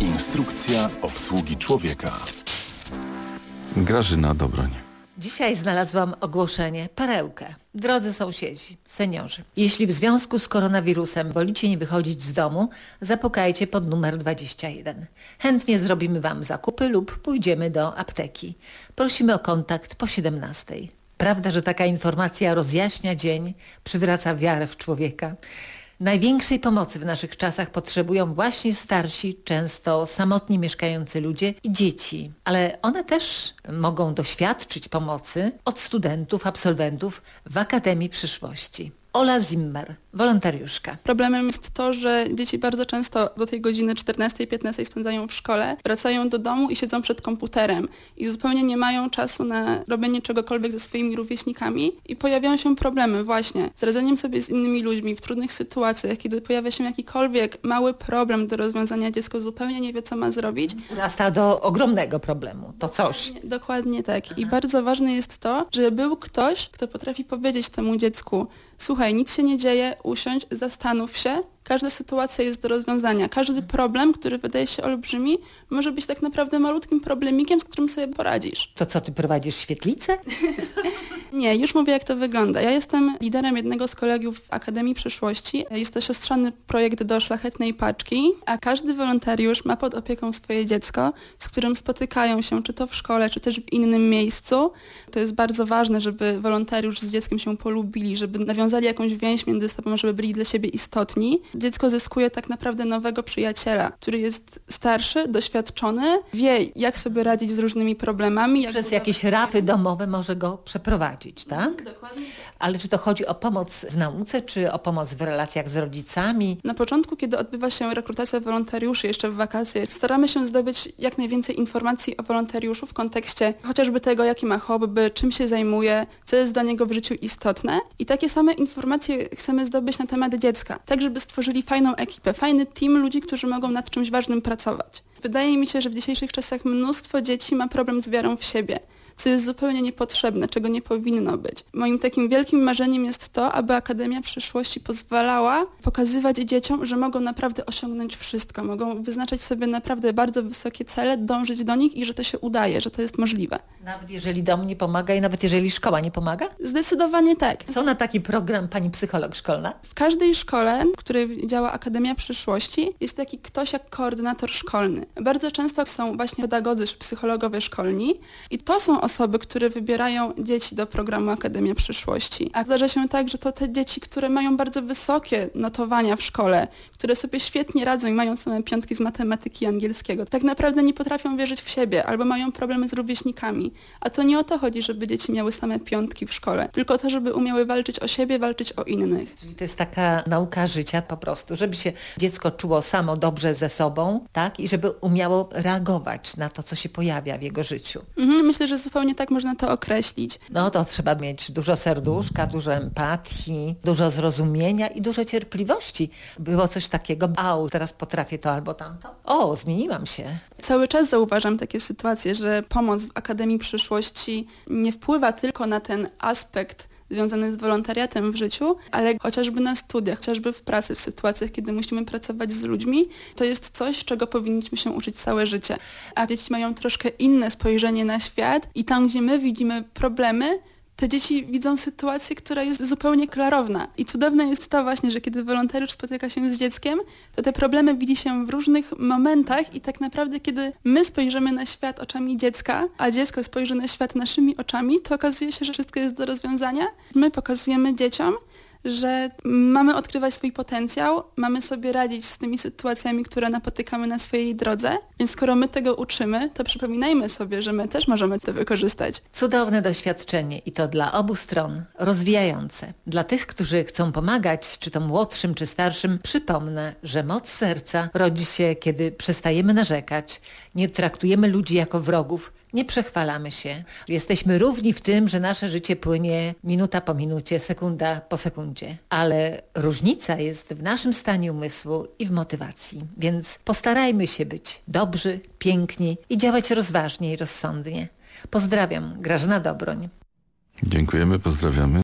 Instrukcja obsługi człowieka. Grażyna Dobroń. Dzisiaj znalazłam ogłoszenie, perełkę. Drodzy sąsiedzi, seniorzy, jeśli w związku z koronawirusem wolicie nie wychodzić z domu, zapukajcie pod numer 21. Chętnie zrobimy Wam zakupy lub pójdziemy do apteki. Prosimy o kontakt po 17. Prawda, że taka informacja rozjaśnia dzień, przywraca wiarę w człowieka? Największej pomocy w naszych czasach potrzebują właśnie starsi, często samotnie mieszkający ludzie i dzieci. Ale one też mogą doświadczyć pomocy od studentów, absolwentów w Akademii Przyszłości. Ola Zimmer, wolontariuszka. Problemem jest to, że dzieci bardzo często do tej godziny 14-15 spędzają w szkole, wracają do domu i siedzą przed komputerem i zupełnie nie mają czasu na robienie czegokolwiek ze swoimi rówieśnikami i pojawiają się problemy właśnie z radzeniem sobie z innymi ludźmi w trudnych sytuacjach, kiedy pojawia się jakikolwiek mały problem do rozwiązania, dziecko zupełnie nie wie, co ma zrobić. Urasta do ogromnego problemu, to coś. Dokładnie tak. I bardzo ważne jest to, żeby był ktoś, kto potrafi powiedzieć temu dziecku, słuchaj, nic się nie dzieje, usiądź, zastanów się, każda sytuacja jest do rozwiązania. Każdy problem, który wydaje się olbrzymi, może być tak naprawdę malutkim problemikiem, z którym sobie poradzisz. To co, ty prowadzisz świetlicę? Nie, już mówię jak to wygląda. Ja jestem liderem jednego z kolegiów w Akademii Przyszłości. Jest to siostrzany projekt do szlachetnej paczki, a każdy wolontariusz ma pod opieką swoje dziecko, z którym spotykają się, czy to w szkole, czy też w innym miejscu. To jest bardzo ważne, żeby wolontariusz z dzieckiem się polubili, żeby nawiązali jakąś więź między sobą, żeby byli dla siebie istotni. Dziecko zyskuje tak naprawdę nowego przyjaciela, który jest starszy, doświadczony, wie jak sobie radzić z różnymi problemami. Przez jakieś rafy domowe może go przeprowadzić, tak? Dokładnie. Ale czy to chodzi o pomoc w nauce, czy o pomoc w relacjach z rodzicami? Na początku, kiedy odbywa się rekrutacja wolontariuszy jeszcze w wakacje, staramy się zdobyć jak najwięcej informacji o wolontariuszu w kontekście chociażby tego, jakie ma hobby, czym się zajmuje, co jest dla niego w życiu istotne. I takie same informacje chcemy zdobyć na temat dziecka, tak żeby stworzyli fajną ekipę, fajny team ludzi, którzy mogą nad czymś ważnym pracować. Wydaje mi się, że w dzisiejszych czasach mnóstwo dzieci ma problem z wiarą w siebie co jest zupełnie niepotrzebne, czego nie powinno być. Moim takim wielkim marzeniem jest to, aby Akademia Przyszłości pozwalała pokazywać dzieciom, że mogą naprawdę osiągnąć wszystko, mogą wyznaczać sobie naprawdę bardzo wysokie cele, dążyć do nich i że to się udaje, że to jest możliwe. Nawet jeżeli dom nie pomaga i nawet jeżeli szkoła nie pomaga? Zdecydowanie tak. Co na taki program pani psycholog szkolna? W każdej szkole, w której działa Akademia Przyszłości, jest taki ktoś jak koordynator szkolny. Bardzo często są właśnie pedagodzy czy psychologowie szkolni i to są osoby, które wybierają dzieci do programu Akademia Przyszłości. A zdarza się tak, że to te dzieci, które mają bardzo wysokie notowania w szkole, które sobie świetnie radzą i mają same piątki z matematyki i angielskiego, tak naprawdę nie potrafią wierzyć w siebie albo mają problemy z rówieśnikami. A to nie o to chodzi, żeby dzieci miały same piątki w szkole, tylko to, żeby umiały walczyć o siebie, walczyć o innych. Czyli to jest taka nauka życia po prostu, żeby się dziecko czuło samo dobrze ze sobą, tak? I żeby umiało reagować na to, co się pojawia w jego życiu. Mhm, myślę, że zupełnie tak można to określić. No to trzeba mieć dużo serduszka, dużo empatii, dużo zrozumienia i dużo cierpliwości. Było coś takiego, au, teraz potrafię to albo tamto. O, zmieniłam się. Cały czas zauważam takie sytuacje, że pomoc w Akademii Przyszłości nie wpływa tylko na ten aspekt związany z wolontariatem w życiu, ale chociażby na studiach, chociażby w pracy, w sytuacjach, kiedy musimy pracować z ludźmi, to jest coś, czego powinniśmy się uczyć całe życie. A dzieci mają troszkę inne spojrzenie na świat i tam, gdzie my widzimy problemy, te dzieci widzą sytuację, która jest zupełnie klarowna. I cudowne jest to właśnie, że kiedy wolontariusz spotyka się z dzieckiem, to te problemy widzi się w różnych momentach i tak naprawdę kiedy my spojrzymy na świat oczami dziecka, a dziecko spojrzy na świat naszymi oczami, to okazuje się, że wszystko jest do rozwiązania. My pokazujemy dzieciom, że mamy odkrywać swój potencjał, mamy sobie radzić z tymi sytuacjami, które napotykamy na swojej drodze, więc skoro my tego uczymy, to przypominajmy sobie, że my też możemy to wykorzystać. Cudowne doświadczenie i to dla obu stron, rozwijające. Dla tych, którzy chcą pomagać, czy to młodszym, czy starszym, przypomnę, że moc serca rodzi się, kiedy przestajemy narzekać, nie traktujemy ludzi jako wrogów, nie przechwalamy się. Jesteśmy równi w tym, że nasze życie płynie minuta po minucie, sekunda po sekundzie. Ale różnica jest w naszym stanie umysłu i w motywacji. Więc postarajmy się być dobrzy, piękni i działać rozważnie i rozsądnie. Pozdrawiam, Grażyna Dobroń. Dziękujemy, pozdrawiamy.